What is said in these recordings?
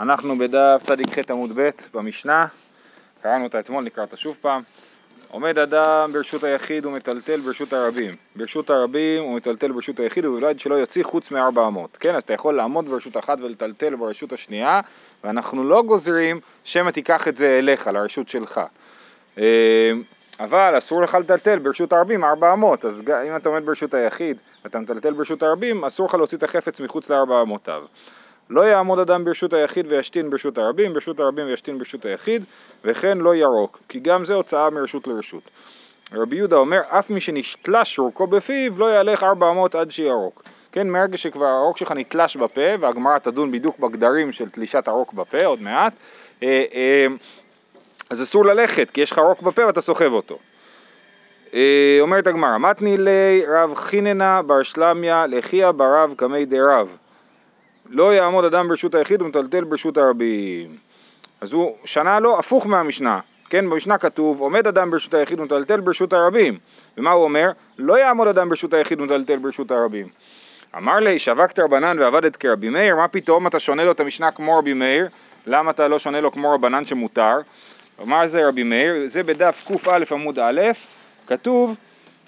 אנחנו בדף צ"ח עמוד ב' במשנה, קראנו אותה אתמול, נקרא אותה שוב פעם. עומד אדם ברשות היחיד ומטלטל ברשות הרבים. ברשות הרבים ומטלטל ברשות היחיד ובלבד שלא יוציא חוץ מארבע אמות. כן, אז אתה יכול לעמוד ברשות אחת ולטלטל ברשות השנייה, ואנחנו לא גוזרים שמא תיקח את זה אליך, לרשות שלך. אה, אבל אסור לך לטלטל ברשות הרבים ארבע אמות, אז אם אתה עומד ברשות היחיד ואתה מטלטל ברשות הרבים, אסור לך להוציא את החפץ מחוץ לארבע אמותיו. לא יעמוד אדם ברשות היחיד וישתין ברשות הרבים, ברשות הרבים וישתין ברשות היחיד, וכן לא ירוק, כי גם זה הוצאה מרשות לרשות. רבי יהודה אומר, אף מי שנשתלש רוקו בפיו, לא יהלך ארבע אמות עד שירוק. כן, מהרגע שכבר הרוק שלך נתלש בפה, והגמרא תדון בדיוק בגדרים של תלישת הרוק בפה עוד מעט, אה, אה, אז אסור ללכת, כי יש לך רוק בפה ואתה סוחב אותו. אה, אומרת הגמרא, מתני לי רב חיננה בר שלמיה לחיה ברב קמי דרב. לא יעמוד אדם ברשות היחיד ומטלטל ברשות הרבים. אז הוא שנה לו הפוך מהמשנה, כן, במשנה כתוב עומד אדם ברשות היחיד ומטלטל ברשות הרבים. ומה הוא אומר? לא יעמוד אדם ברשות היחיד ומטלטל ברשות הרבים. אמר לי, שווקת רבנן ועבדת כרבי מאיר, מה פתאום אתה שונה לו את המשנה כמו רבי מאיר? למה אתה לא שונה לו כמו רבנן שמותר? אמר זה רבי מאיר? זה בדף קא עמוד א', כתוב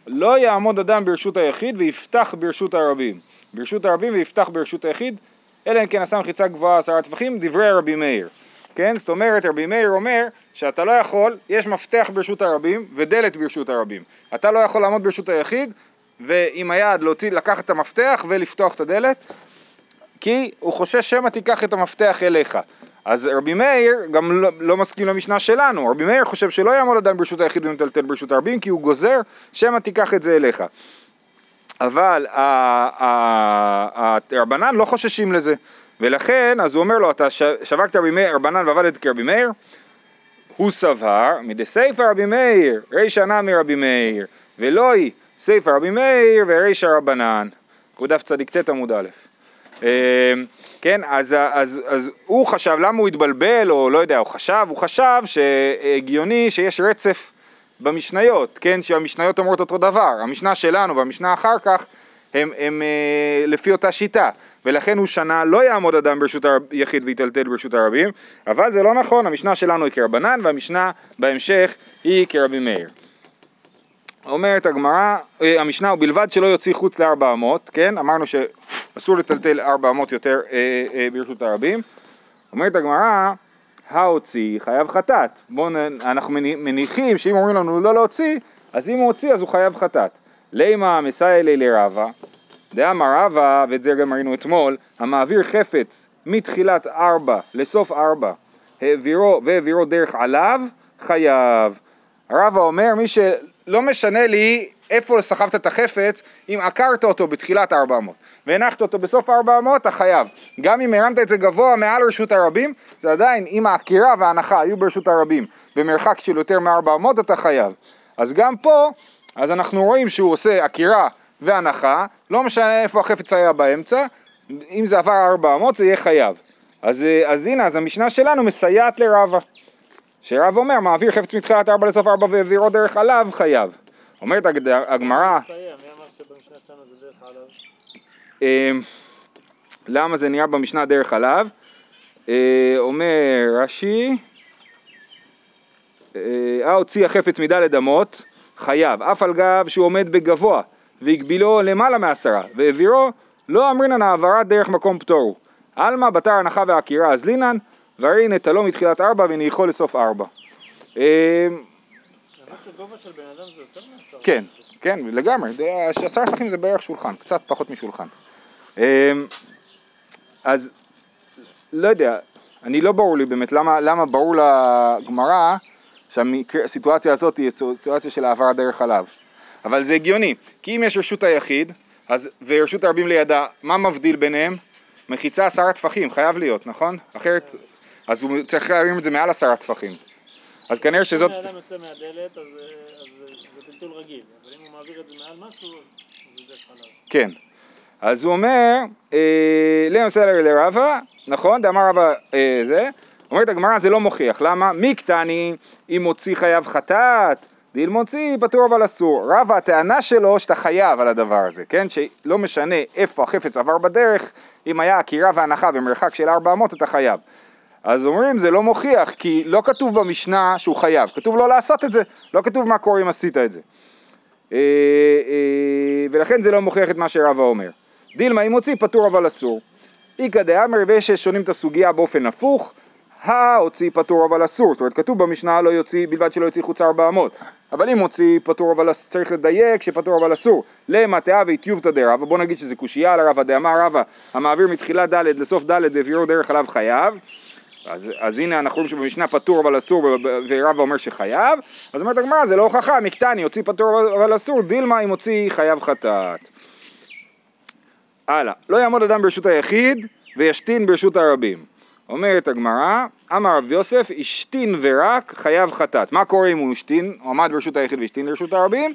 לא יעמוד אדם ברשות היחיד ויפתח ברשות הרבים. ברשות הרבים ויפתח ברשות היחיד, אלא אם כן עשה מחיצה גבוהה עשרה טפחים, דברי רבי מאיר. כן? זאת אומרת, רבי מאיר אומר שאתה לא יכול, יש מפתח ברשות הרבים ודלת ברשות הרבים. אתה לא יכול לעמוד ברשות היחיד ועם היד להוציא, לקחת את המפתח ולפתוח את הדלת, כי הוא חושש שמא תיקח את המפתח אליך. אז רבי מאיר גם לא, לא מסכים למשנה שלנו, רבי מאיר חושב שלא יעמוד אדם ברשות היחיד ומטלטל ברשות הרבים כי הוא גוזר שמא תיקח את זה אליך. אבל הרבנן לא חוששים לזה, ולכן אז הוא אומר לו אתה שווקת רבי מאיר, רבנן ועבדת כרבי מאיר, הוא סבר מדסייפא רבי מאיר, רישא נמי רבי מאיר, ולא היא סייפא רבי מאיר ורישא רבנן, הוא דף צדיק ט עמוד א'. אמ, כן, אז, אז, אז הוא חשב, למה הוא התבלבל, או לא יודע, הוא חשב, הוא חשב שהגיוני שיש רצף במשניות, כן, שהמשניות אומרות אותו דבר, המשנה שלנו והמשנה אחר כך הם, הם אה, לפי אותה שיטה, ולכן הוא שנה לא יעמוד אדם ברשות היחיד ויטלטל ברשות הרבים, אבל זה לא נכון, המשנה שלנו היא כרבנן והמשנה בהמשך היא כרבי מאיר. אומרת הגמרא, אה, המשנה, ובלבד שלא יוציא חוץ לארבע אמות, כן, אמרנו שאסור לטלטל ארבע אמות יותר אה, אה, ברשות הרבים. אומרת הגמרא, ההוציא חייב חטאת. בואו, אנחנו מניחים שאם אומרים לנו לא להוציא, אז אם הוא הוציא אז הוא חייב חטאת. לימה מסייע לי לרבה, דאמר רבה, ואת זה גם ראינו אתמול, המעביר חפץ מתחילת ארבע לסוף ארבע, העבירו והעבירו דרך עליו, חייב. רבה אומר, מי שלא משנה לי איפה סחבת את החפץ, אם עקרת אותו בתחילת 400 והנחת אותו בסוף 400, אתה חייב. גם אם הרמת את זה גבוה מעל רשות הרבים, זה עדיין, אם העקירה וההנחה היו ברשות הרבים במרחק של יותר מ-400, אתה חייב. אז גם פה, אז אנחנו רואים שהוא עושה עקירה והנחה, לא משנה איפה החפץ היה באמצע, אם זה עבר 400 זה יהיה חייב. אז, אז הנה, אז המשנה שלנו מסייעת לרבה. שרב אומר, מעביר חפץ מתחילת 4 לסוף 4 והעבירו דרך עליו, חייב. אומרת הגמרא... אמ, למה זה נראה במשנה דרך עליו? אה, אומר רש"י, אה הוציא החפץ מדלת אמות, חייב, אף על גב שהוא עומד בגבוה והגבילו למעלה מעשרה והעבירו, לא אמרינן העברת דרך מקום פטורו. עלמא בתר הנחה ועקירה אז לינן, והרי נטלו מתחילת ארבע וניחו לסוף ארבע. אמ, כן, כן, לגמרי, עשרה טפחים זה בערך שולחן, קצת פחות משולחן. אמ, אז לא יודע, אני לא ברור לי באמת למה, למה ברור לגמרא שהסיטואציה הזאת היא סיטואציה של העברה דרך עליו. אבל זה הגיוני, כי אם יש רשות היחיד אז, ורשות הרבים לידה, מה מבדיל ביניהם? מחיצה עשרה טפחים, חייב להיות, נכון? אחרת, אז הוא צריך להרים את זה מעל עשרה טפחים. אז כנראה שזאת... אם האדם יוצא מהדלת אז, אז זה טלטול רגיל, אבל אם הוא מעביר את זה מעל משהו אז זה דרך חלב. כן. אז הוא אומר, אה, למסלר לרבה, נכון, דאמר רבה אה, זה, אומרת הגמרא זה לא מוכיח, למה? מי קטני אם מוציא חייב חטאת, ואם מוציא פטור אבל אסור. רבה הטענה שלו שאתה חייב על הדבר הזה, כן? שלא משנה איפה החפץ עבר בדרך, אם היה עקירה והנחה במרחק של 400 אתה חייב. אז אומרים זה לא מוכיח, כי לא כתוב במשנה שהוא חייב, כתוב לא לעשות את זה, לא כתוב מה קורה אם עשית את זה. אה, אה, ולכן זה לא מוכיח את מה שרבא אומר. דילמה אם הוציא פטור אבל אסור. איכא דאמר ויש ששונים את הסוגיה באופן הפוך, ההוציא פטור אבל אסור, זאת אומרת כתוב במשנה לא יוציא, בלבד שלא יוציא חוצה ארבע אמות, אבל אם הוציא פטור אבל אסור, צריך לדייק שפטור אבל אסור, למה תאה ואיטיובתא דרבא, בוא נגיד שזה קושייה על הרבא דאמר רבא, המעביר מתחילת ד' לסוף ד' והעבירו דרך עליו חייב, אז, אז הנה אנחנו רואים שבמשנה פטור אבל אסור ורבא אומר שחייב, אז אומרת הגמרא זה לא הוכחה, מקטני הוציא פטור אבל אסור, דילמה אם הוציא חייב חטאת. הלאה, לא יעמוד אדם ברשות היחיד וישתין ברשות הרבים. אומרת הגמרא, אמר רב יוסף, השתין ורק חייב חטאת. מה קורה אם הוא השתין, הוא עמד ברשות היחיד והשתין ברשות הרבים?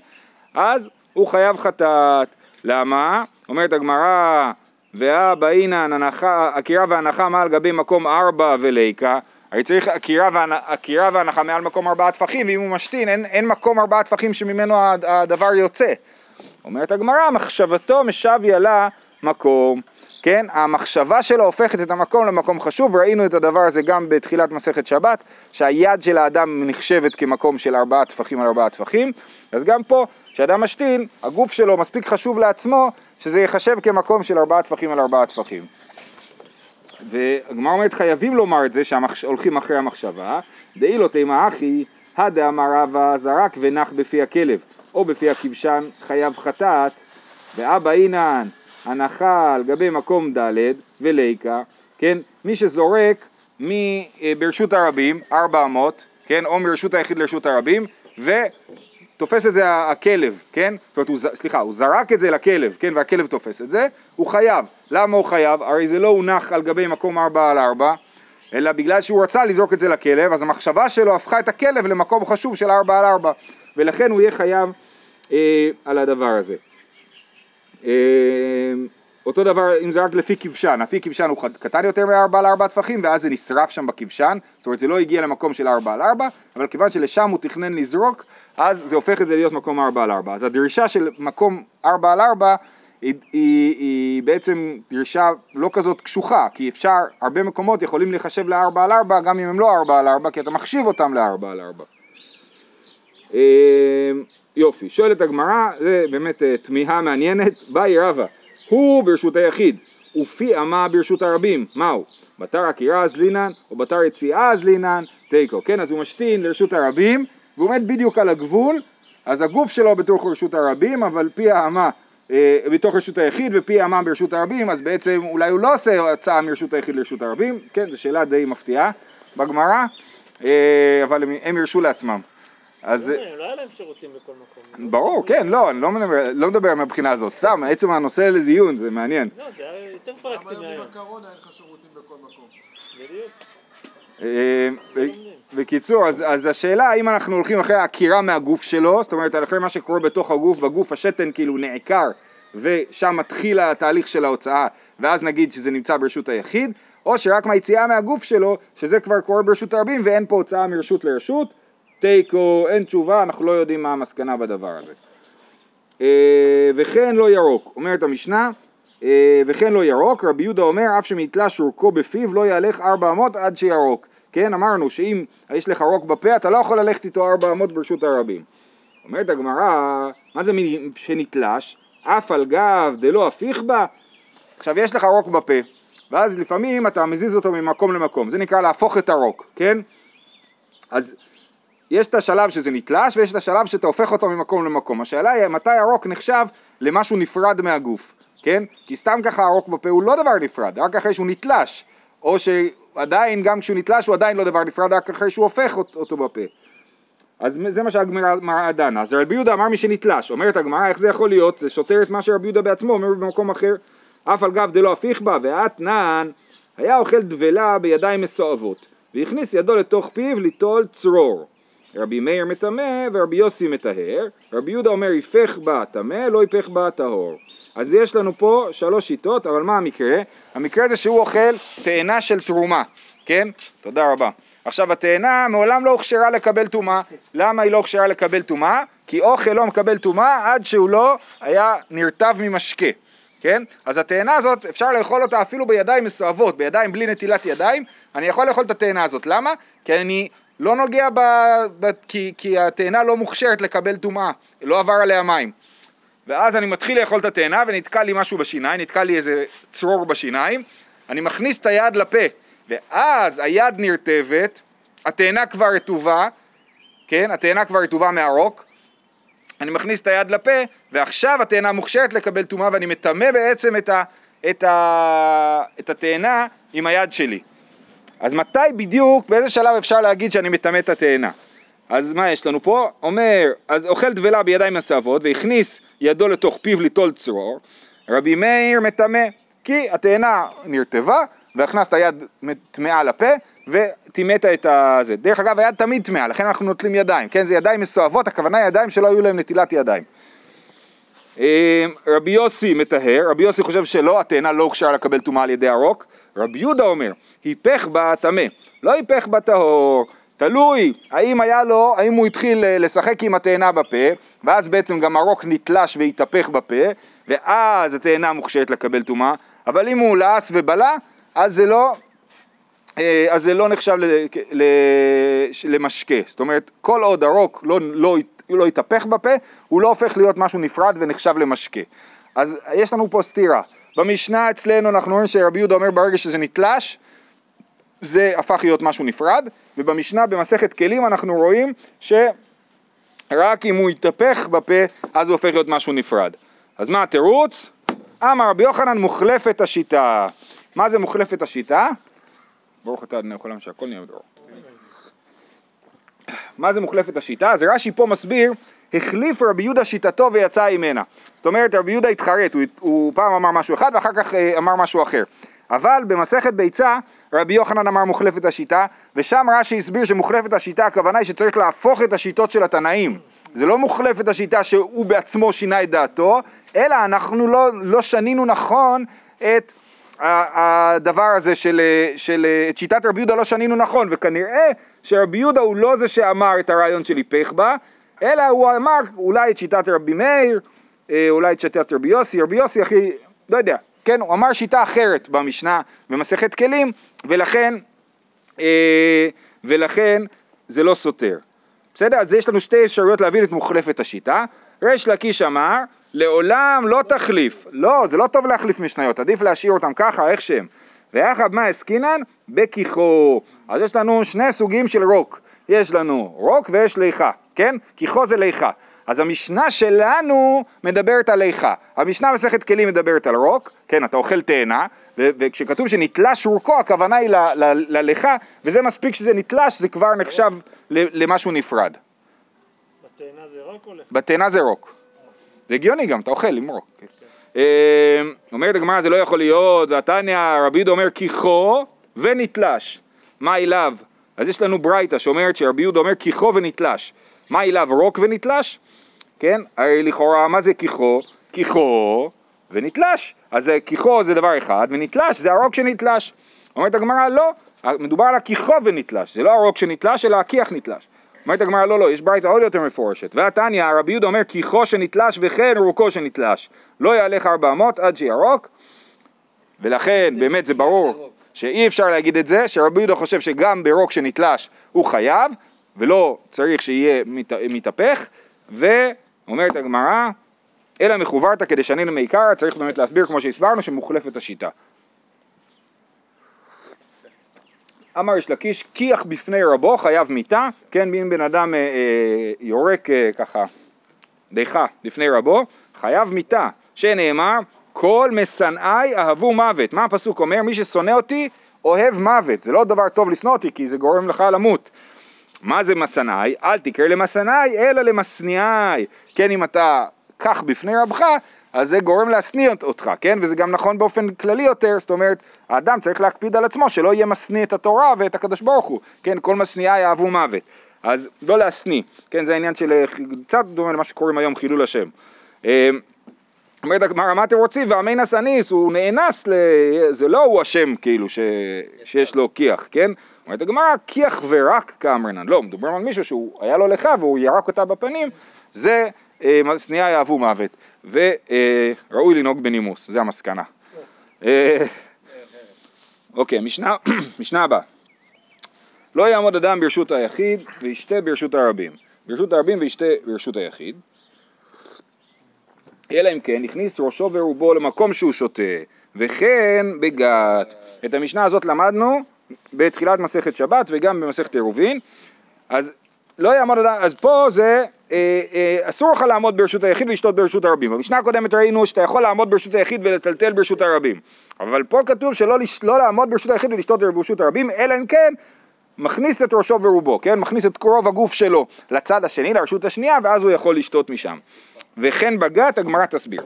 אז הוא חייב חטאת. למה? אומרת הגמרא, והא באינן הנחה, עקירה והנחה מעל גבי מקום ארבע וליקה, הרי צריך עקירה והנחה מעל מקום ארבעה טפחים, ואם הוא משתין אין, אין מקום ארבעה טפחים שממנו הדבר יוצא. אומרת הגמרא, מחשבתו משוויה לה מקום. כן, המחשבה שלו הופכת את המקום למקום חשוב, ראינו את הדבר הזה גם בתחילת מסכת שבת, שהיד של האדם נחשבת כמקום של ארבעה טפחים על ארבעה טפחים, אז גם פה, כשאדם משתין, הגוף שלו מספיק חשוב לעצמו, שזה ייחשב כמקום של ארבעה טפחים על ארבעה טפחים. והגמרא אומרת חייבים לומר את זה שהולכים אחרי המחשבה, דאי לא תימא אחי, הדאמר רבא זרק ונח בפי הכלב, או בפי הכבשן חייב חטאת, ואבא אינן הנחה על גבי מקום ד' וליקה, כן, מי שזורק מברשות הרבים, ארבע אמות, כן, או מרשות היחיד לרשות הרבים, ותופס את זה הכלב, כן, זאת אומרת, הוא, סליחה, הוא זרק את זה לכלב, כן, והכלב תופס את זה, הוא חייב. למה הוא חייב? הרי זה לא הונח על גבי מקום ארבע על ארבע, אלא בגלל שהוא רצה לזרוק את זה לכלב, אז המחשבה שלו הפכה את הכלב למקום חשוב של ארבע על ארבע, ולכן הוא יהיה חייב אה, על הדבר הזה. אה, אותו דבר אם זה רק לפי כבשן, לפי כבשן הוא קטן יותר מ-4 על 4 טפחים ואז זה נשרף שם בכבשן, זאת אומרת זה לא הגיע למקום של 4 על 4, אבל כיוון שלשם הוא תכנן לזרוק, אז זה הופך את זה להיות מקום 4 על 4. אז הדרישה של מקום 4 על 4 היא, היא, היא בעצם דרישה לא כזאת קשוחה, כי אפשר, הרבה מקומות יכולים לחשב ל-4 על 4 גם אם הם לא 4 על 4, כי אתה מחשיב אותם ל-4 על 4. יופי, שואלת הגמרא, זה באמת אה, תמיהה מעניינת, באי רבא, הוא ברשות היחיד, ופי אמה ברשות הרבים, מהו? בתר עקירה אז לינן, או בתר יציאה אז לינן, תיקו, כן? אז הוא משתין לרשות הרבים, והוא עומד בדיוק על הגבול, אז הגוף שלו בתוך רשות הרבים, אבל פי האמה אה, בתוך רשות היחיד ופי האמה ברשות הרבים, אז בעצם אולי הוא לא עושה הצעה מרשות היחיד לרשות הרבים, כן? זו שאלה די מפתיעה בגמרא, אה, אבל הם, הם הרשו לעצמם. אז... לא היה להם שירותים בכל מקום. ברור, כן, לא, אני לא מדבר, לא מדבר מהבחינה הזאת, סתם, עצם הנושא לדיון, זה מעניין. לא, זה היה יותר פרקטי מהיום. למה בקורונה אין לך שירותים בכל מקום? בדיוק. אה, בקיצור, אז, אז השאלה האם אנחנו הולכים אחרי העקירה מהגוף שלו, זאת אומרת אחרי מה שקורה בתוך הגוף, בגוף השתן כאילו נעקר ושם מתחיל התהליך של ההוצאה ואז נגיד שזה נמצא ברשות היחיד, או שרק מהיציאה מהגוף שלו, שזה כבר קורה ברשות הרבים ואין פה הוצאה מרשות לרשות, תיקו, אין תשובה, אנחנו לא יודעים מה המסקנה בדבר הזה. אה, וכן לא ירוק, אומרת המשנה, אה, וכן לא ירוק, רבי יהודה אומר, אף שמתלה שורקו בפיו לא יהלך ארבע אמות עד שירוק. כן, אמרנו שאם יש לך רוק בפה, אתה לא יכול ללכת איתו ארבע אמות ברשות הרבים. אומרת הגמרא, מה זה שנתלש? אף על גב דלא הפיך בה? עכשיו יש לך רוק בפה, ואז לפעמים אתה מזיז אותו ממקום למקום, זה נקרא להפוך את הרוק, כן? אז יש את השלב שזה נתלש ויש את השלב שאתה הופך אותו ממקום למקום. השאלה היא מתי הרוק נחשב למשהו נפרד מהגוף, כן? כי סתם ככה הרוק בפה הוא לא דבר נפרד, רק אחרי שהוא נתלש, או שעדיין גם כשהוא נתלש הוא עדיין לא דבר נפרד, רק אחרי שהוא הופך אותו בפה. אז זה מה שהגמרא דנה. אז רבי יהודה אמר מי שנתלש, אומרת הגמרא איך זה יכול להיות, זה שוטר את מה שרבי יהודה בעצמו אומר במקום אחר, אף על גב דלא הפיך בה ואתנן היה אוכל דבלה בידיים מסואבות והכניס ידו לתוך פיו ליטול צרור רבי מאיר מטמא ורבי יוסי מטהר, רבי יהודה אומר יפך בה טמא, לא יפך בה טהור. אז יש לנו פה שלוש שיטות, אבל מה המקרה? המקרה זה שהוא אוכל תאנה של תרומה, כן? תודה רבה. עכשיו התאנה מעולם לא הוכשרה לקבל טומאה, למה היא לא הוכשרה לקבל טומאה? כי אוכל לא מקבל טומאה עד שהוא לא היה נרטב ממשקה, כן? אז התאנה הזאת, אפשר לאכול אותה אפילו בידיים מסואבות, בידיים בלי נטילת ידיים, אני יכול לאכול את התאנה הזאת. למה? כי אני לא נוגע ב... ב כי, כי התאנה לא מוכשרת לקבל טומאה, לא עבר עליה מים. ואז אני מתחיל לאכול את התאנה ונתקע לי משהו בשיניים, נתקע לי איזה צרור בשיניים, אני מכניס את היד לפה, ואז היד נרטבת, התאנה כבר רטובה, כן? התאנה כבר רטובה מהרוק, אני מכניס את היד לפה, ועכשיו התאנה מוכשרת לקבל טומאה ואני מטמא בעצם את, ה, את, ה, את התאנה עם היד שלי. אז מתי בדיוק, באיזה שלב אפשר להגיד שאני מטמא את התאנה? אז מה יש לנו פה? אומר, אז אוכל דבלה בידיים מסבות והכניס ידו לתוך פיו ליטול צרור, רבי מאיר מטמא, כי התאנה נרטבה והכנסת יד טמאה לפה וטימאת את הזה. דרך אגב, היד תמיד טמאה, לכן אנחנו נוטלים ידיים, כן? זה ידיים מסואבות, הכוונה ידיים שלא היו להם נטילת ידיים. אה, רבי יוסי מטהר, רבי יוסי חושב שלא, התאנה לא הוכשרה לקבל טומאה על ידי הרוק. רבי יהודה אומר, היפך בה טמא, לא היפך בה טהור, תלוי האם היה לו, האם הוא התחיל אה, לשחק עם התאנה בפה, ואז בעצם גם הרוק נתלש והתהפך בפה, ואז התאנה מוכשרת לקבל טומאה, אבל אם הוא לעס ובלע, אז זה לא, אה, אז זה לא נחשב למשקה. זאת אומרת, כל עוד הרוק לא, לא, לא יתהפך בפה, הוא לא הופך להיות משהו נפרד ונחשב למשקה. אז יש לנו פה סתירה. במשנה אצלנו אנחנו רואים שרבי יהודה אומר ברגע שזה נתלש, זה הפך להיות משהו נפרד, ובמשנה במסכת כלים אנחנו רואים שרק אם הוא יתהפך בפה, אז הוא הופך להיות משהו נפרד. אז מה התירוץ? אמר רבי יוחנן מוחלפת השיטה. מה זה מוחלפת השיטה? ברוך אתה אדוני יכולים שהכל נהיה בדור. מה זה מוחלפת השיטה? אז רש"י פה מסביר, החליף רבי יהודה שיטתו ויצא ממנה. זאת אומרת, רבי יהודה התחרט, הוא, הוא פעם אמר משהו אחד ואחר כך אה, אמר משהו אחר. אבל במסכת ביצה, רבי יוחנן אמר מוחלפת השיטה, ושם רש"י הסביר שמוחלפת השיטה, הכוונה היא שצריך להפוך את השיטות של התנאים. זה לא מוחלפת השיטה שהוא בעצמו שינה את דעתו, אלא אנחנו לא, לא שנינו נכון את הדבר הזה של, של את שיטת רבי יהודה לא שנינו נכון, וכנראה שרבי יהודה הוא לא זה שאמר את הרעיון של היפך בה, אלא הוא אמר אולי את שיטת רבי מאיר, אה, אולי את שיטת רבי יוסי, רבי יוסי הכי, לא יודע, כן, הוא אמר שיטה אחרת במשנה, במסכת כלים, ולכן, אה, ולכן זה לא סותר. בסדר? אז יש לנו שתי אפשרויות להבין את מוחלפת השיטה. ריש לקיש אמר, לעולם לא תחליף. לא, זה לא טוב להחליף משניות, עדיף להשאיר אותם ככה, איך שהם. ויחד מה עסקינן? בכיחו. אז יש לנו שני סוגים של רוק. יש לנו רוק ויש ליחה, כן? כיחו זה ליחה. אז המשנה שלנו מדברת על ליחה. המשנה מסכת כלים מדברת על רוק, כן, אתה אוכל תאנה, וכשכתוב שנתלש רוקו, הכוונה היא לליחה, וזה מספיק שזה נתלש, זה כבר נחשב למשהו נפרד. בתאנה זה רוק או ליחה? בתאנה זה רוק. זה הגיוני גם, אתה אוכל עם רוק. כן. אמ, אומרת הגמרא זה לא יכול להיות, והתניא רבי יהודה אומר כיחו ונתלש. מה אליו? אז יש לנו ברייתא שאומרת שרבי יהודה אומר כיחו ונתלש. מה אליו רוק ונתלש? כן? הרי לכאורה מה זה כיחו? כיחו ונתלש. אז כיחו זה דבר אחד ונתלש זה הרוק שנתלש. אומרת הגמרא לא, מדובר על הכיחו ונתלש, זה לא הרוק שנתלש אלא הכיח נתלש. אומרת הגמרא לא לא, יש ברייתא עוד יותר מפורשת. והתניא רבי יהודה אומר כיחו שנתלש וכן רוקו שנתלש. לא יעלך ארבע אמות עד שירוק ולכן באמת זה ברור שאי אפשר להגיד את זה, שרבי יהודה חושב שגם ברוק שנתלש הוא חייב ולא צריך שיהיה מת, מתהפך ואומרת הגמרא אלא מחוברתא כדשנין מעיקרא, צריך באמת להסביר כמו שהסברנו שמוחלפת השיטה. אמר יש לקיש, כיח בפני רבו חייב מיתה, כן, אם בן אדם אה, אה, יורק אה, ככה דיכה לפני רבו, חייב מיתה, שנאמר, כל משנאי אהבו מוות. מה הפסוק אומר? מי ששונא אותי אוהב מוות. זה לא דבר טוב לשנוא אותי כי זה גורם לך למות. מה זה משנאי? אל תקרא למשנאי אלא למשניאי. כן, אם אתה כך בפני רבך, אז זה גורם להשניא אותך, כן? וזה גם נכון באופן כללי יותר, זאת אומרת, האדם צריך להקפיד על עצמו שלא יהיה משניא את התורה ואת הקדוש ברוך הוא, כן? כל משניאה יאהבו מוות. אז לא להשניא, כן? זה העניין של קצת דומה למה שקוראים היום חילול השם. אה, אומרת הגמרא, מה אתם רוצים? והמינס אניס, הוא נאנס, ל... זה לא הוא אשם כאילו ש... שיש לו כיח, כן? אומרת הגמרא, כיח ורק כאמרנן. לא, מדובר על מישהו שהוא היה לו לך והוא ירק אותה בפנים, זה אה, שנייה יאהבו מוות. וראוי לנהוג בנימוס, זה המסקנה. אה, אוקיי, משנה, משנה הבאה. לא יעמוד אדם ברשות היחיד וישתה ברשות הרבים. ברשות הרבים וישתה ברשות היחיד. אלא אם כן הכניס ראשו ורובו למקום שהוא שותה, וכן בגת. את המשנה הזאת למדנו בתחילת מסכת שבת וגם במסכת עירובין. אז לא יעמוד אדם, אז פה זה אה, אה, אסור לך לעמוד ברשות היחיד ולשתות ברשות הרבים. במשנה הקודמת ראינו שאתה יכול לעמוד ברשות היחיד ולטלטל ברשות הרבים. אבל פה כתוב שלא לש, לא לעמוד ברשות היחיד ולשתות ברשות הרבים, אלא אם כן מכניס את ראשו ורובו, כן? מכניס את רוב הגוף שלו לצד השני, לרשות השנייה, ואז הוא יכול לשתות משם. וכן בגת, הגמרא תסביר.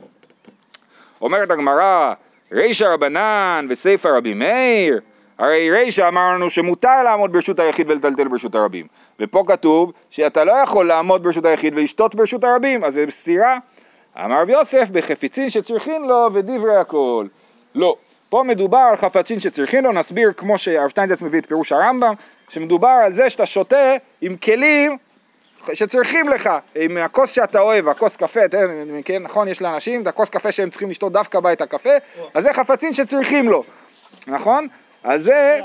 אומרת הגמרא, רישא רבנן וסיפא רבי מאיר, הרי רישא אמרנו שמותר לעמוד ברשות היחיד ולטלטל ברשות הרבים, ופה כתוב שאתה לא יכול לעמוד ברשות היחיד ולשתות ברשות הרבים, אז זה סתירה. אמר רב יוסף בחפצין שצריכין לו ודברי הכל. לא, פה מדובר על חפצין שצריכין לו, נסביר כמו שהרב שטיינזץ מביא את פירוש הרמב"ם, שמדובר על זה שאתה שותה עם כלים שצריכים לך, עם הכוס שאתה אוהב, הכוס קפה, תן, כן, נכון, יש לאנשים את הכוס קפה שהם צריכים לשתות דווקא בה את הקפה, אז זה חפצים שצריכים לו, נכון? אז זה,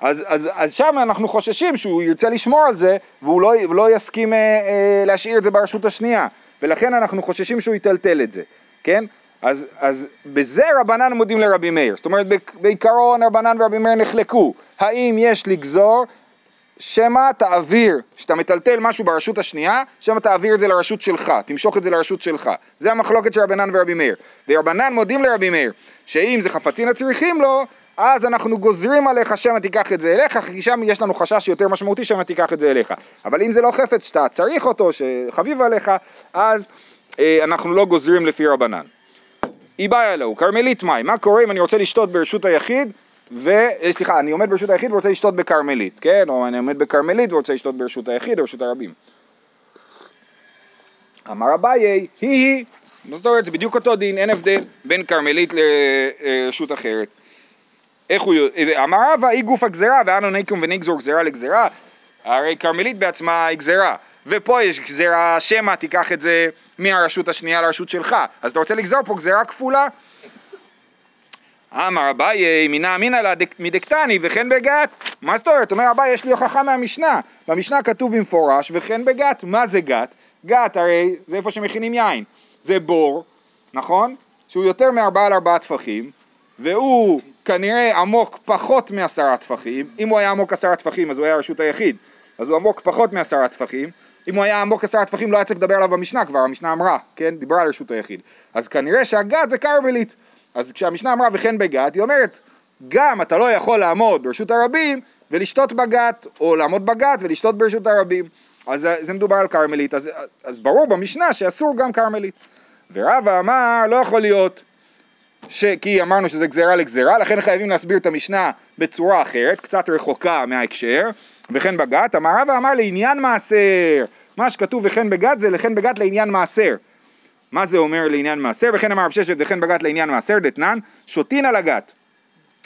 אז, אז, אז שם אנחנו חוששים שהוא ירצה לשמור על זה והוא לא, לא יסכים אה, אה, להשאיר את זה ברשות השנייה, ולכן אנחנו חוששים שהוא יטלטל את זה, כן? אז, אז בזה רבנן מודים לרבי מאיר, זאת אומרת בעיקרון רבנן ורבי מאיר נחלקו, האם יש לגזור שמא תעביר, כשאתה מטלטל משהו ברשות השנייה, שמא תעביר את זה לרשות שלך, תמשוך את זה לרשות שלך. זה המחלוקת של רבנן ורבי מאיר. ורבנן מודים לרבי מאיר, שאם זה חפצים הצריכים לו, אז אנחנו גוזרים עליך שמא תיקח את זה אליך, כי שם יש לנו חשש יותר משמעותי שמא תיקח את זה אליך. אבל אם זה לא חפץ שאתה צריך אותו, שחביב עליך, אז אה, אנחנו לא גוזרים לפי רבנן. איבאי אלוהו, כרמלית מים, מה קורה אם אני רוצה לשתות ברשות היחיד ו... אה, סליחה, אני עומד ברשות היחיד ורוצה לשתות בכרמלית, כן? או אני עומד בכרמלית ורוצה לשתות ברשות היחיד או ברשות הרבים. אמר אביי, היא היא, זאת אומרת, זה בדיוק אותו דין, אין הבדל בין כרמלית לרשות אחרת. איך הוא, אמר רבא, היא גוף הגזרה, ואנו נקום ונגזור גזרה לגזרה, הרי כרמלית בעצמה היא גזרה, ופה יש גזרה שמא, תיקח את זה מהרשות השנייה לרשות שלך, אז אתה רוצה לגזור פה גזרה כפולה, אמר אביי מינא אמינא לה מדקתני וכן בגת. מה זאת אומרת? אומר אביי יש לי הוכחה מהמשנה. במשנה כתוב במפורש וכן בגת. מה זה גת? גת הרי זה איפה שמכינים יין. זה בור, נכון? שהוא יותר מארבעה על ארבעה טפחים, והוא כנראה עמוק פחות מעשרה טפחים. אם הוא היה עמוק עשרה טפחים אז הוא היה הרשות היחיד. אז הוא עמוק פחות מעשרה טפחים. אם הוא היה עמוק עשרה טפחים לא היה צריך לדבר עליו במשנה כבר, המשנה אמרה, כן? דיברה על רשות היחיד. אז כנראה שהגת זה קרמלית. אז כשהמשנה אמרה וכן בגת, היא אומרת, גם אתה לא יכול לעמוד ברשות הרבים ולשתות בגת, או לעמוד בגת ולשתות ברשות הרבים. אז זה מדובר על כרמלית, אז, אז ברור במשנה שאסור גם כרמלית. ורבא אמר, לא יכול להיות, ש... כי אמרנו שזה גזירה לגזירה, לכן חייבים להסביר את המשנה בצורה אחרת, קצת רחוקה מההקשר, וכן בגת, אמר רבא אמר לעניין מעשר, מה שכתוב וכן בגת זה לכן בגת לעניין מעשר. מה זה אומר לעניין מעשר? וכן אמר רב ששת וכן בגת לעניין מעשר דתנן, שותין על הגת,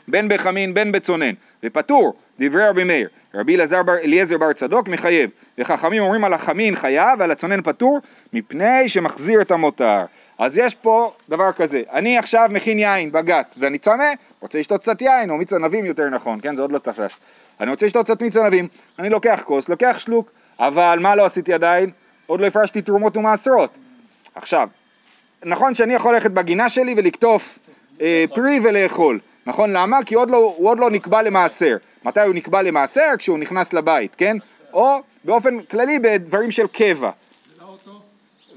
בין בחמין בין בצונן, ופטור, דברי רבי מאיר, רבי בר, אליעזר בר צדוק מחייב, וחכמים אומרים על החמין חייב ועל הצונן פטור, מפני שמחזיר את המותר. אז יש פה דבר כזה, אני עכשיו מכין יין בגת, ואני צמא, רוצה לשתות קצת יין, או מיץ ענבים יותר נכון, כן, זה עוד לא תסס. אני רוצה לשתות קצת מיץ ענבים, אני לוקח כוס, לוקח שלוק, אבל מה לא עשיתי עדיין? עוד לא הפרשתי תרומות ומעשרות. עכשיו, נכון שאני יכול ללכת בגינה שלי ולקטוף אה, פרי ולאכול, נכון? למה? כי עוד לא, הוא עוד לא נקבע למעשר. מתי הוא נקבע למעשר? כשהוא נכנס לבית, כן? או באופן כללי בדברים של קבע.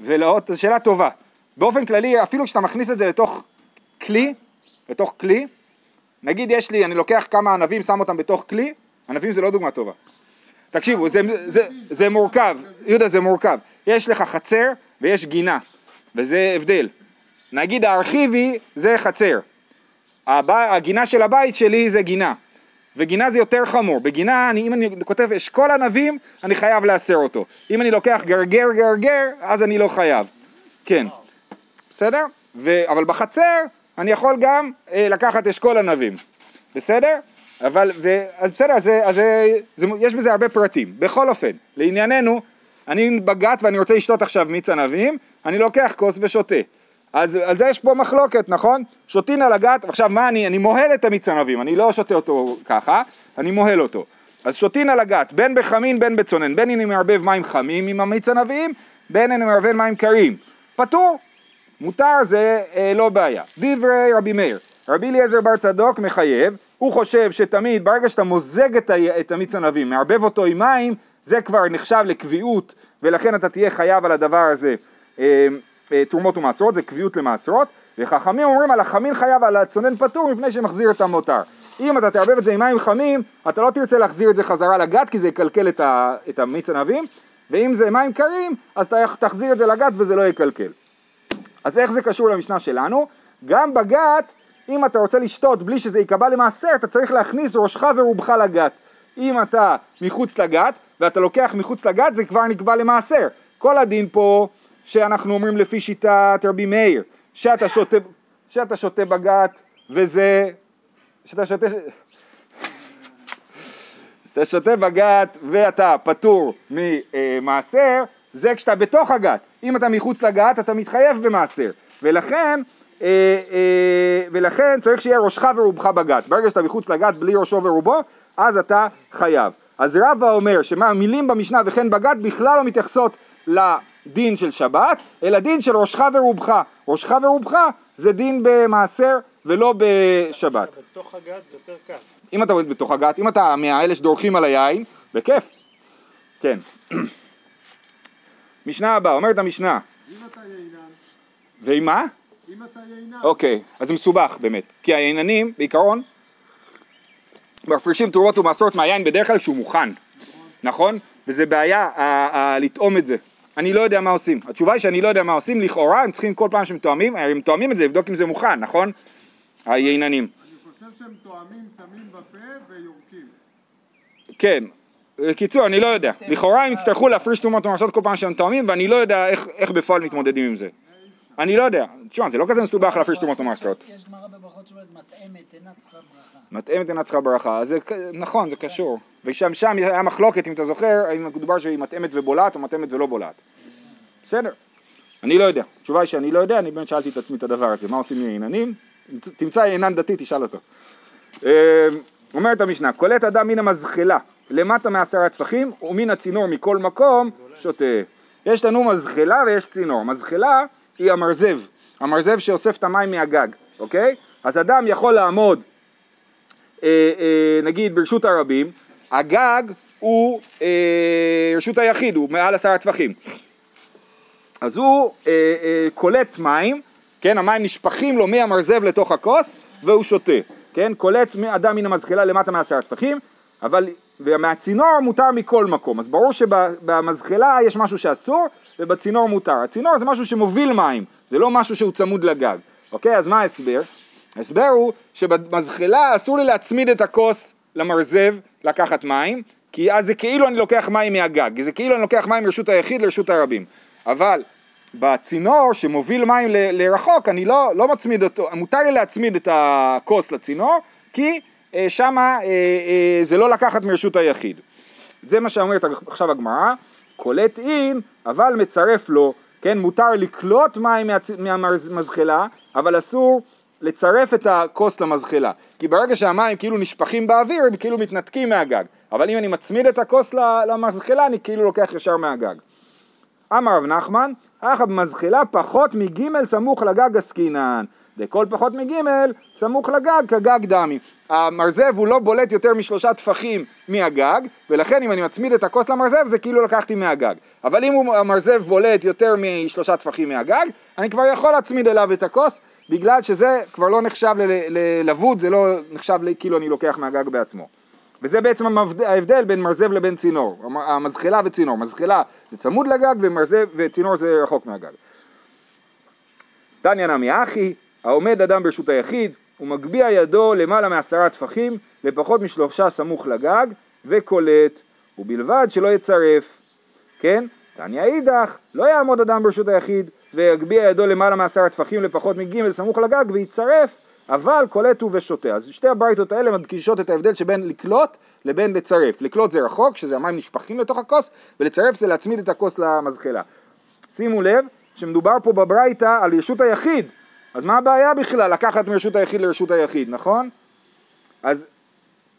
ולאוטו, שאלה טובה. באופן כללי, אפילו כשאתה מכניס את זה לתוך כלי, לתוך כלי, נגיד יש לי, אני לוקח כמה ענבים, שם אותם בתוך כלי, ענבים זה לא דוגמה טובה. תקשיבו, זה, זה, זה מורכב, יהודה זה מורכב. יש לך חצר ויש גינה. וזה הבדל. נגיד הארכיבי זה חצר, הבא, הגינה של הבית שלי זה גינה, וגינה זה יותר חמור, בגינה אני, אם אני כותב אשכול ענבים אני חייב לאסר אותו, אם אני לוקח גרגר גרגר אז אני לא חייב, כן, בסדר? ו, אבל בחצר אני יכול גם אה, לקחת אשכול ענבים, בסדר? אבל, ו, אז בסדר, אז, אז, אז, יש בזה הרבה פרטים, בכל אופן, לענייננו אני בגת ואני רוצה לשתות עכשיו מיץ ענבים, אני לוקח כוס ושותה. אז על זה יש פה מחלוקת, נכון? שותין על הגת, עכשיו מה אני, אני מוהל את המיץ ענבים, אני לא שותה אותו ככה, אני מוהל אותו. אז שותין על הגת, בין בחמין בין בצונן, בין אני מערבב מים חמים עם המיץ ענבים, בין אני מערבב מים קרים. פטור, מותר זה אה, לא בעיה. דברי רבי מאיר, רבי אליעזר בר צדוק מחייב, הוא חושב שתמיד ברגע שאתה מוזג את, את המיץ ענבים, מערבב אותו עם מים, זה כבר נחשב לקביעות, ולכן אתה תהיה חייב על הדבר הזה אה, אה, תרומות ומעשרות, זה קביעות למעשרות, וחכמים אומרים על החמין חייב, על הצונן פטור, מפני שמחזיר את המותר. אם אתה תערבב את זה עם מים חמים, אתה לא תרצה להחזיר את זה חזרה לגת, כי זה יקלקל את, ה, את המיץ ענבים, ואם זה מים קרים, אז תחזיר את זה לגת וזה לא יקלקל. אז איך זה קשור למשנה שלנו? גם בגת, אם אתה רוצה לשתות בלי שזה ייקבע למעשר, אתה צריך להכניס ראשך ורובך לגת. אם אתה מחוץ לגת, ואתה לוקח מחוץ לגת, זה כבר נקבע למעשר. כל הדין פה, שאנחנו אומרים לפי שיטת רבי מאיר, שאתה שותה, שאתה שותה בגת, וזה, שאתה שותה, שאתה שותה בגת ואתה פטור ממעשר, זה כשאתה בתוך הגת. אם אתה מחוץ לגת, אתה מתחייב במעשר. ולכן, אה, אה, ולכן צריך שיהיה ראשך ורובך בגת. ברגע שאתה מחוץ לגת בלי ראשו ורובו, אז אתה חייב. אז רבא אומר שהמילים במשנה וכן בגת בכלל לא מתייחסות לדין של שבת, אלא דין של ראשך ורובך. ראשך ורובך זה דין במעשר ולא בשבת. בתוך הגת זה יותר קל. אם אתה עומד בתוך הגת, אם אתה מהאלה שדורכים על היין, בכיף. כן. משנה הבאה, אומרת המשנה, אם אתה יינן, ועם מה? אם אתה יינן, אוקיי, אז זה מסובך באמת. כי הייננים, בעיקרון, מפרישים תרורות ומעשרות מהיין בדרך כלל כשהוא מוכן, נכון? וזה בעיה ה- ה- לטעום את זה. אני לא יודע מה עושים. התשובה היא שאני לא יודע מה עושים, לכאורה הם צריכים כל פעם שהם תואמים, הם תואמים את זה, לבדוק אם זה מוכן, נכון? הייננים. אני חושב שהם תואמים, שמים בפה ויורקים. כן. בקיצור, אני לא יודע. לכאורה הם יצטרכו להפריש תרומות ומעשרות כל פעם שהם תואמים, ואני לא יודע איך, איך בפועל מתמודדים עם זה. אני לא יודע. תשמע, זה לא כזה מסובך להפריש תרומות ומעשרות. יש גמרא בברכות שאומרת מטעמת אינה צריכה ברכה. מתאמת אינה צריכה ברכה, אז נכון, זה קשור. ושם שם היה מחלוקת, אם אתה זוכר, האם מדובר שהיא מתאמת ובולעת או מתאמת ולא בולעת. בסדר, אני לא יודע. התשובה היא שאני לא יודע, אני באמת שאלתי את עצמי את הדבר הזה, מה עושים עם ייננים? תמצא יינן דתי, תשאל אותו. אה, אומרת המשנה, קולט אדם מן המזחלה למטה מעשרה טפחים ומן הצינור מכל מקום שותה. יש לנו מזחלה ויש צינור. מזחלה היא המרזב, המרזב שאוסף את המים מהגג, אוקיי? אז אדם יכול לעמוד אה, אה, נגיד ברשות הרבים, הגג הוא אה, רשות היחיד, הוא מעל עשרה טפחים. אז הוא אה, אה, קולט מים, כן, המים נשפכים לו מהמרזב לתוך הכוס והוא שותה, כן, קולט אדם מן המזחלה למטה מעשרה טפחים, אבל ומהצינור מותר מכל מקום, אז ברור שבמזחלה יש משהו שאסור ובצינור מותר. הצינור זה משהו שמוביל מים, זה לא משהו שהוא צמוד לגג, אוקיי? אז מה ההסבר? ההסבר הוא שבמזחלה אסור לי להצמיד את הכוס למרזב לקחת מים, כי אז זה כאילו אני לוקח מים מהגג, זה כאילו אני לוקח מים מרשות היחיד לרשות הרבים. אבל בצינור שמוביל מים ל- לרחוק, אני לא, לא מצמיד אותו, מותר לי להצמיד את הכוס לצינור, כי אה, שמה אה, אה, זה לא לקחת מרשות היחיד. זה מה שאומרת עכשיו הגמרא, קולט אין, אבל מצרף לו, כן, מותר לקלוט מים מהמזחלה, אבל אסור לצרף את הכוס למזחלה. כי ברגע שהמים כאילו נשפכים באוויר, הם כאילו מתנתקים מהגג. אבל אם אני מצמיד את הכוס למזחלה, אני כאילו לוקח ישר מהגג. אמר רב נחמן, אחא במזחלה פחות מגימל סמוך לגג עסקינן. דכל פחות מגימל סמוך לגג כגג דמי. המרזב הוא לא בולט יותר משלושה טפחים מהגג, ולכן אם אני מצמיד את הכוס למרזב זה כאילו לקחתי מהגג. אבל אם המרזב בולט יותר משלושה טפחים מהגג, אני כבר יכול להצמיד אליו את הכוס, בגלל שזה כבר לא נחשב ל- ל- לבוד, זה לא נחשב כאילו אני לוקח מהגג בעצמו. וזה בעצם ההבדל בין מרזב לבין צינור, המ- המזחלה וצינור, מזחלה זה צמוד לגג ומרזב וצינור זה רחוק מהגג. תניא נמי אחי, העומד אדם ברשות היחיד, ומגביה ידו למעלה מעשרה טפחים ופחות משלושה סמוך לגג וקולט, ובלבד שלא יצרף, כן? תניא אידך, לא יעמוד אדם ברשות היחיד ויגביה ידו למעלה מעשרה טפחים לפחות מג' סמוך לגג ויצרף, אבל קולט הוא ושותה. אז שתי הברייתות האלה מדגישות את ההבדל שבין לקלוט לבין לצרף. לקלוט זה רחוק, שזה המים נשפכים לתוך הכוס, ולצרף זה להצמיד את הכוס למזחלה. שימו לב שמדובר פה בברייתא על רשות היחיד, אז מה הבעיה בכלל לקחת מרשות היחיד לרשות היחיד, נכון? אז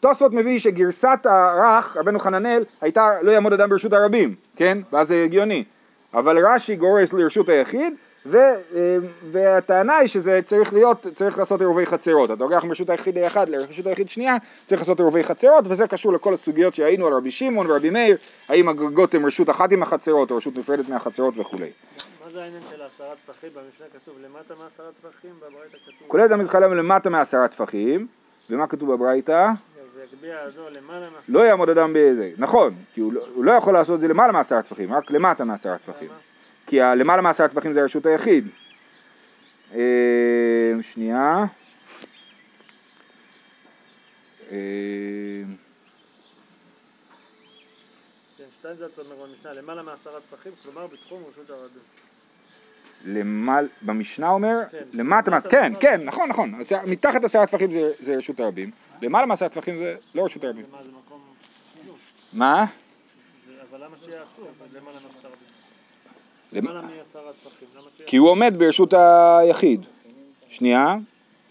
תוספות מביא שגרסת הרך, רבנו חננאל, הייתה לא יעמוד אדם ברשות הרבים, כן? ואז זה הגיוני. אבל רש"י גורס לרשות היחיד, ו, אה, והטענה היא שזה צריך להיות, צריך לעשות עירובי חצרות. אתה לוקח מרשות היחיד האחד לרשות היחיד שנייה, צריך לעשות עירובי חצרות, וזה קשור לכל הסוגיות שהיינו על רבי שמעון ורבי מאיר, האם הגגות הן רשות אחת עם החצרות או רשות נפרדת מהחצרות וכולי. מה זה העניין של העשרה טפחים? במשנה כתוב למטה מעשרה טפחים, בברייתא כתוב... כולל המזחלה למטה מעשרה טפחים, ומה כתוב בברייתא? לא יעמוד אדם בזה, נכון, כי הוא לא, הוא לא יכול לעשות את זה למעלה מעשרה טפחים, רק למטה מעשרה טפחים. כי הלמעלה מעשרה טפחים זה רשות היחיד. אה, שנייה. אה, כן, שתיים זה אומר במשנה, למעלה מעשרה טפחים, כלומר בתחום רשות הרבים. למעל, במשנה אומר, כן. למטה מעשרה, כן, כן, נכון, נכון, מתחת עשרה טפחים זה, זה רשות הרבים, למעלה מעשרה טפחים זה לא רשות הרבים. מה, אבל למה שיהיה אסור? למעלה מעשרה טפחים. למ- למעלה מעשרה טפחים, למה שיהיה כי הוא עומד ברשות היחיד. שנייה.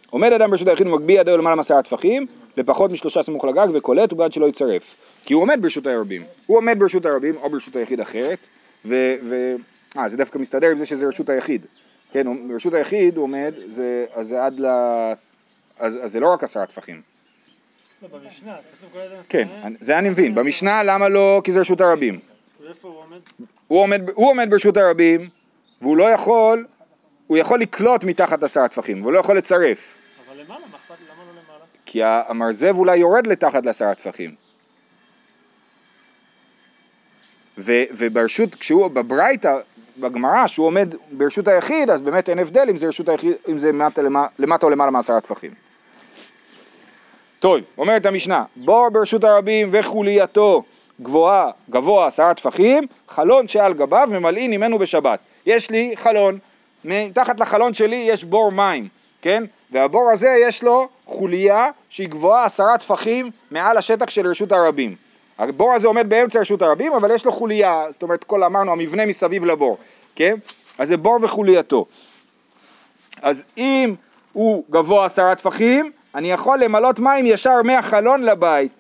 עומד אדם ברשות היחיד ומגביה ידו למעלה מעשרה טפחים, לפחות משלושה סמוך לגג וקולט ובעד שלא יצרף. כי הוא עומד ברשות הרבים. הוא עומד ברשות הרבים או ברשות היחיד אחרת, ו... ו... אה, זה דווקא מסתדר עם זה שזה רשות היחיד. כן, ברשות היחיד הוא עומד, זה, אז זה עד ל... אז, אז זה לא רק עשרה טפחים. לא, במשנה, כן, זה אני מבין. במשנה למה לא? כי זה רשות הרבים. ואיפה הוא עומד? הוא עומד, הוא עומד ברשות הרבים, והוא לא יכול, הוא יכול לקלוט מתחת עשרה טפחים, והוא לא יכול לצרף. אבל למעלה, מה אכפת לי? למה לא למעלה? כי המרזב אולי יורד לתחת לעשרה טפחים. ו- וברשות, כשהוא, בברייתא, בגמרא, שהוא עומד ברשות היחיד, אז באמת אין הבדל אם זה רשות היחיד, אם זה למטה, למ- למטה או למעלה מעשרה טפחים. טוב, אומרת המשנה, בור ברשות הרבים וחולייתו גבוהה, גבוה עשרה טפחים, חלון שעל גביו ממלאים ממנו בשבת. יש לי חלון, מתחת לחלון שלי יש בור מים, כן? והבור הזה יש לו חוליה שהיא גבוהה עשרה טפחים מעל השטח של רשות הרבים. הבור הזה עומד באמצע רשות הרבים, אבל יש לו חוליה, זאת אומרת, כל אמרנו, המבנה מסביב לבור, כן? אז זה בור וחולייתו. אז אם הוא גבוה עשרה טפחים, אני יכול למלות מים ישר מהחלון לבית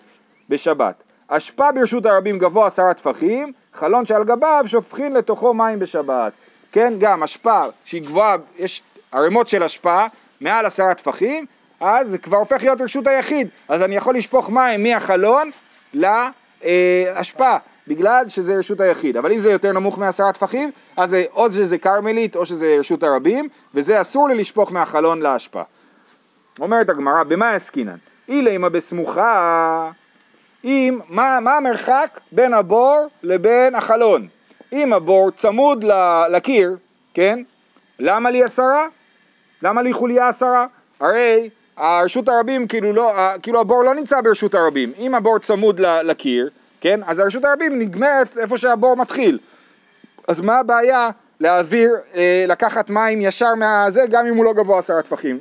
בשבת. אשפה ברשות הרבים גבוה עשרה טפחים, חלון שעל גביו שופכין לתוכו מים בשבת. כן, גם אשפה שהיא גבוהה, יש ערימות של אשפה מעל עשרה טפחים, אז זה כבר הופך להיות רשות היחיד. אז אני יכול לשפוך מים מהחלון לאשפה, בגלל שזה רשות היחיד. אבל אם זה יותר נמוך מעשרה טפחים, אז זה, או שזה כרמלית או שזה רשות הרבים, וזה אסור לי לשפוך מהחלון לאשפה. אומרת הגמרא, במה עסקינן? אילימה בסמוכה, אם, מה, מה המרחק בין הבור לבין החלון? אם הבור צמוד לקיר, כן? למה לי עשרה? למה לי חוליה עשרה? הרי הרשות הרבים, כאילו, לא, כאילו הבור לא נמצא ברשות הרבים. אם הבור צמוד לקיר, כן? אז הרשות הרבים נגמרת איפה שהבור מתחיל. אז מה הבעיה להעביר, אה, לקחת מים ישר מהזה, גם אם הוא לא גבוה עשרה טפחים?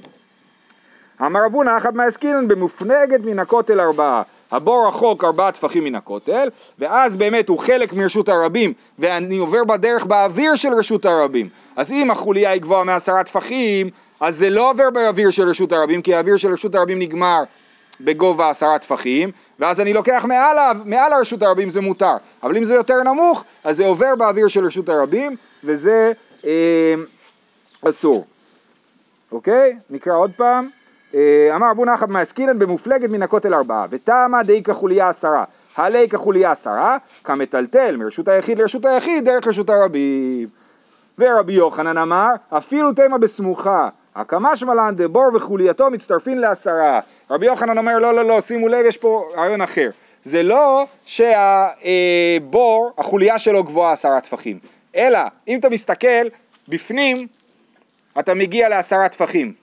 אמר אבונה אחת מהעסקינן במופנגת מן הכותל ארבעה. הבור רחוק ארבעה טפחים מן הכותל, ואז באמת הוא חלק מרשות הרבים, ואני עובר בדרך באוויר של רשות הרבים. אז אם החוליה היא גבוהה מעשרה טפחים, אז זה לא עובר באוויר של רשות הרבים, כי האוויר של רשות הרבים נגמר בגובה עשרה טפחים, ואז אני לוקח מעל, מעל הרשות הרבים זה מותר. אבל אם זה יותר נמוך, אז זה עובר באוויר של רשות הרבים, וזה אה, אסור. אוקיי? נקרא עוד פעם. אה, אמר אבו נחת מעסקינן במופלגת מן הכותל ארבעה, ותמה די כחוליה עשרה, הלי כחוליה עשרה, כמטלטל מרשות היחיד לרשות היחיד דרך רשות הרבים. ורבי יוחנן אמר, אפילו תמה בסמוכה, הקמה שמלן דבור וחולייתו מצטרפין לעשרה. רבי יוחנן אומר, לא, לא, לא, שימו לב, יש פה רעיון אחר. זה לא שהבור, החוליה שלו גבוהה עשרה טפחים, אלא אם אתה מסתכל, בפנים אתה מגיע לעשרה טפחים.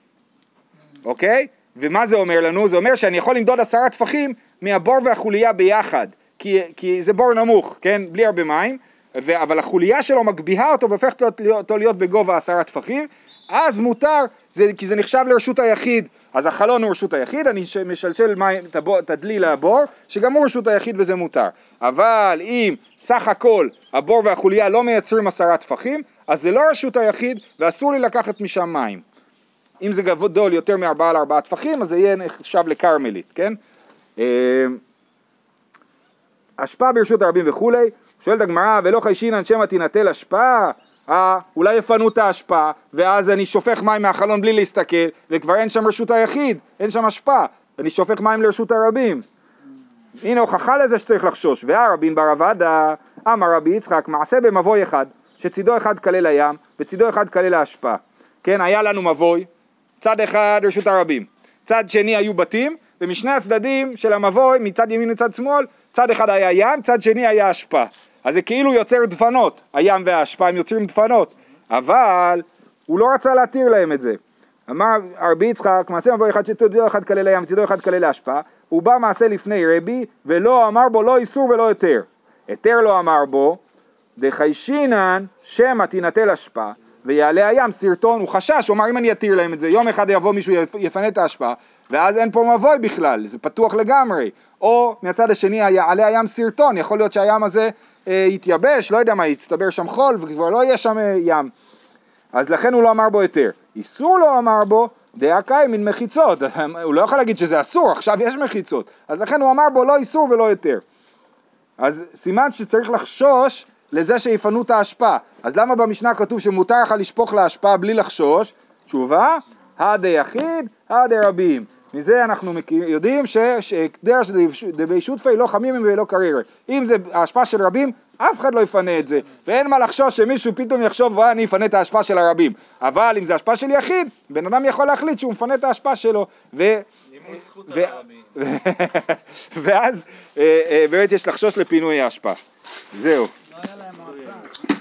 אוקיי? ומה זה אומר לנו? זה אומר שאני יכול למדוד עשרה טפחים מהבור והחוליה ביחד, כי, כי זה בור נמוך, כן? בלי הרבה מים, ו, אבל החוליה שלו מגביהה אותו והופכת אותו להיות, בגובה עשרה טפחים, אז מותר זה, כי זה נחשב לרשות היחיד, אז החלון הוא רשות היחיד, אני משלשל מים, את הדלי לבור, שגם הוא רשות היחיד וזה מותר. אבל אם סך הכל הבור והחוליה לא מייצרים עשרה טפחים, אז זה לא רשות היחיד ואסור לי לקחת משם מים. אם זה גדול יותר מארבעה לארבעה טפחים, אז זה יהיה נחשב לכרמלית, כן? אה, אשפה ברשות הרבים וכולי, שואלת הגמרא, ולא חיישינן שמא תינטל אשפה? אה, אולי יפנו את האשפה, ואז אני שופך מים מהחלון בלי להסתכל, וכבר אין שם רשות היחיד, אין שם אשפה, אני שופך מים לרשות הרבים. הנה הוכחה לזה שצריך לחשוש. והרבין בר אבדה, אמר רבי יצחק, מעשה במבוי אחד, שצידו אחד כלל לים, וצידו אחד כלל האשפה. כן, היה לנו מבוי, צד אחד רשות הרבים, צד שני היו בתים, ומשני הצדדים של המבוי, מצד ימין וצד שמאל, צד אחד היה ים, צד שני היה אשפה. אז זה כאילו יוצר דפנות, הים והאשפה הם יוצרים דפנות, אבל הוא לא רצה להתיר להם את זה. אמר רבי יצחק, מעשה מבוא אחד שצידו אחד כלל לים וצידו אחד כלל האשפה, הוא בא מעשה לפני רבי, ולא אמר בו לא איסור ולא היתר. היתר לא אמר בו, דחיישינן שמא תינטל אשפה, ויעלה הים סרטון, הוא חשש, הוא אמר אם אני אתיר להם את זה, יום אחד יבוא מישהו יפ- יפנה את האשפה, ואז אין פה מבוי בכלל, זה פתוח לגמרי. או מהצד השני יעלה הים סרטון, יכול להיות שהים הזה אה, יתייבש, לא יודע מה, יצטבר שם חול וכבר לא יהיה שם אה, ים. אז לכן הוא לא אמר בו היתר. איסור לא אמר בו, דעה קאי מן מחיצות, הוא לא יכול להגיד שזה אסור, עכשיו יש מחיצות, אז לכן הוא אמר בו לא איסור ולא היתר. אז סימן שצריך לחשוש לזה שיפנו את האשפה. אז למה במשנה כתוב שמותר לך לשפוך לאשפה בלי לחשוש? תשובה, הדה יחיד, הדה רבים. מזה אנחנו יודעים שדרש דבי שותפי לא חמימים ולא קריירה. אם זה האשפה של רבים, אף אחד לא יפנה את זה. ואין מה לחשוש שמישהו פתאום יחשוב, וואי, אני אפנה את האשפה של הרבים. אבל אם זה אשפה של יחיד, בן אדם יכול להחליט שהוא מפנה את האשפה שלו. ו... ו-. ואז אה, אה, באמת יש לחשוש לפינוי האשפה. זהו. Allerlei Mozart.